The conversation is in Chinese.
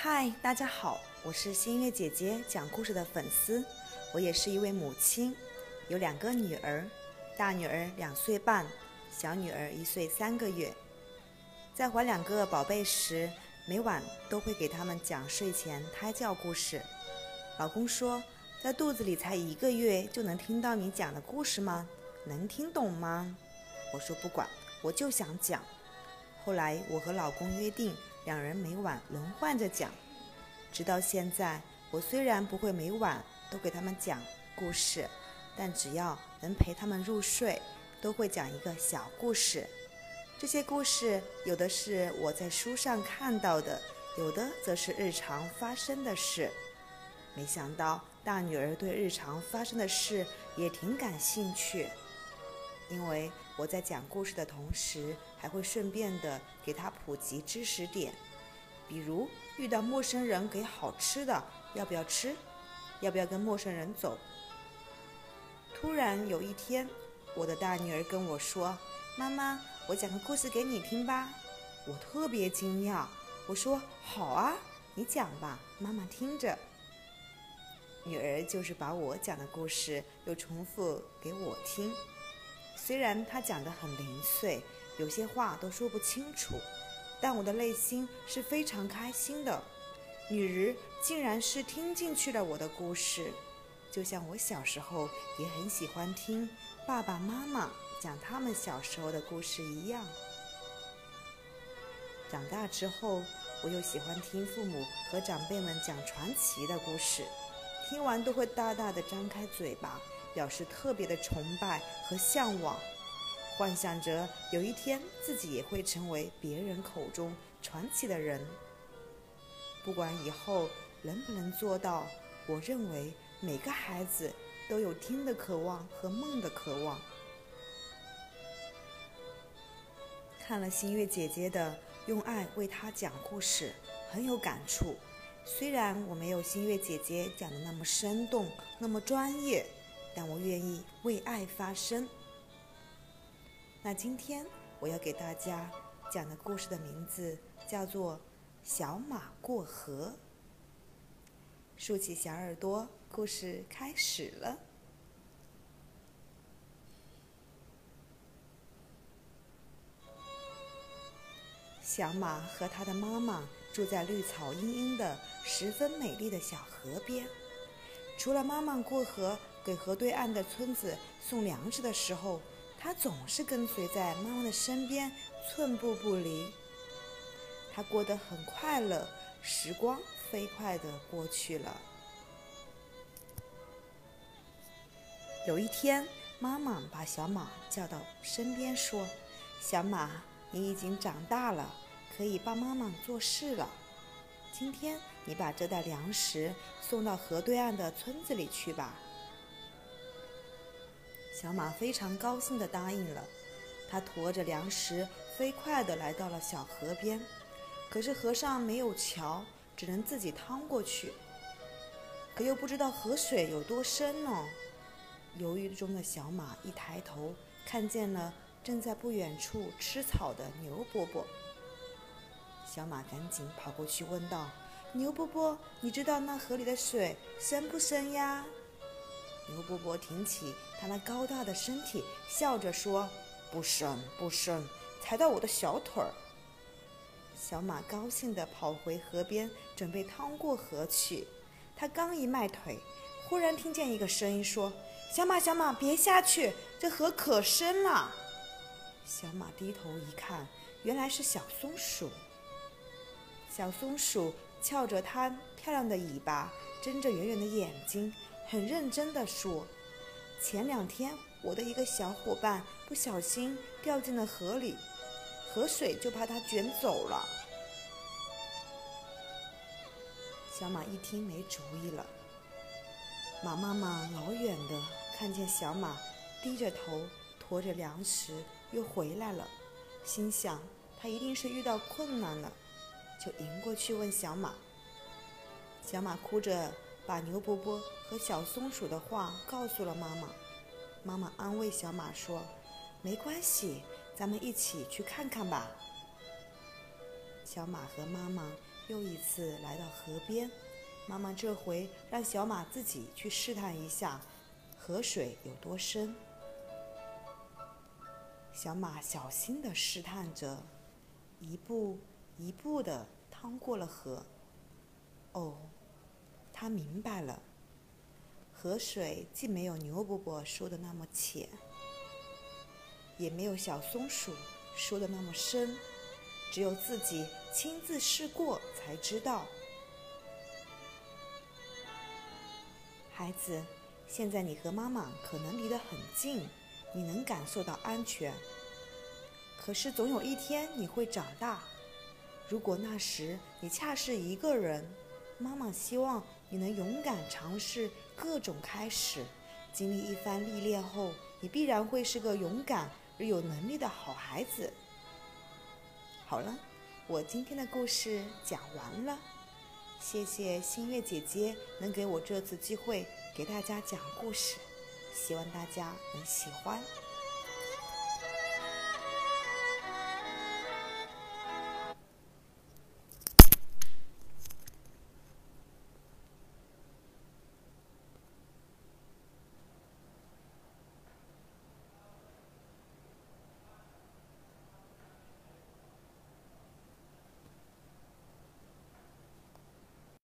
嗨，大家好，我是新月姐姐讲故事的粉丝，我也是一位母亲，有两个女儿，大女儿两岁半，小女儿一岁三个月。在怀两个宝贝时，每晚都会给他们讲睡前胎教故事。老公说，在肚子里才一个月就能听到你讲的故事吗？能听懂吗？我说不管，我就想讲。后来我和老公约定。两人每晚轮换着讲，直到现在，我虽然不会每晚都给他们讲故事，但只要能陪他们入睡，都会讲一个小故事。这些故事有的是我在书上看到的，有的则是日常发生的事。没想到大女儿对日常发生的事也挺感兴趣，因为我在讲故事的同时。还会顺便的给他普及知识点，比如遇到陌生人给好吃的，要不要吃？要不要跟陌生人走？突然有一天，我的大女儿跟我说：“妈妈，我讲个故事给你听吧。”我特别惊讶，我说：“好啊，你讲吧，妈妈听着。”女儿就是把我讲的故事又重复给我听，虽然他讲得很零碎。有些话都说不清楚，但我的内心是非常开心的。女儿竟然是听进去了我的故事，就像我小时候也很喜欢听爸爸妈妈讲他们小时候的故事一样。长大之后，我又喜欢听父母和长辈们讲传奇的故事，听完都会大大的张开嘴巴，表示特别的崇拜和向往。幻想着有一天自己也会成为别人口中传奇的人。不管以后能不能做到，我认为每个孩子都有听的渴望和梦的渴望。看了新月姐姐的用爱为她讲故事，很有感触。虽然我没有新月姐姐讲的那么生动、那么专业，但我愿意为爱发声。那今天我要给大家讲的故事的名字叫做《小马过河》。竖起小耳朵，故事开始了。小马和他的妈妈住在绿草茵茵的、十分美丽的小河边。除了妈妈过河给河对岸的村子送粮食的时候，他总是跟随在妈妈的身边，寸步不离。他过得很快乐，时光飞快地过去了。有一天，妈妈把小马叫到身边，说：“小马，你已经长大了，可以帮妈妈做事了。今天，你把这袋粮食送到河对岸的村子里去吧。”小马非常高兴地答应了，它驮着粮食，飞快地来到了小河边。可是河上没有桥，只能自己趟过去。可又不知道河水有多深呢。犹豫中的小马一抬头，看见了正在不远处吃草的牛伯伯。小马赶紧跑过去问道：“牛伯伯，你知道那河里的水深不深呀？”牛伯伯挺起他那高大的身体，笑着说：“不深，不深，踩到我的小腿儿。”小马高兴地跑回河边，准备趟过河去。他刚一迈腿，忽然听见一个声音说：“小马，小马，别下去，这河可深了。”小马低头一看，原来是小松鼠。小松鼠翘着它漂亮的尾巴，睁着圆圆的眼睛。很认真地说：“前两天我的一个小伙伴不小心掉进了河里，河水就把他卷走了。”小马一听没主意了。马妈妈老远的看见小马低着头驮着粮食又回来了，心想他一定是遇到困难了，就迎过去问小马。小马哭着。把牛伯伯和小松鼠的话告诉了妈妈。妈妈安慰小马说：“没关系，咱们一起去看看吧。”小马和妈妈又一次来到河边，妈妈这回让小马自己去试探一下河水有多深。小马小心地试探着，一步一步地趟过了河。哦，他明白了，河水既没有牛伯伯说的那么浅，也没有小松鼠说的那么深，只有自己亲自试过才知道。孩子，现在你和妈妈可能离得很近。你能感受到安全，可是总有一天你会长大。如果那时你恰是一个人，妈妈希望你能勇敢尝试各种开始，经历一番历练后，你必然会是个勇敢而有能力的好孩子。好了，我今天的故事讲完了，谢谢新月姐姐能给我这次机会给大家讲故事。希望大家能喜欢。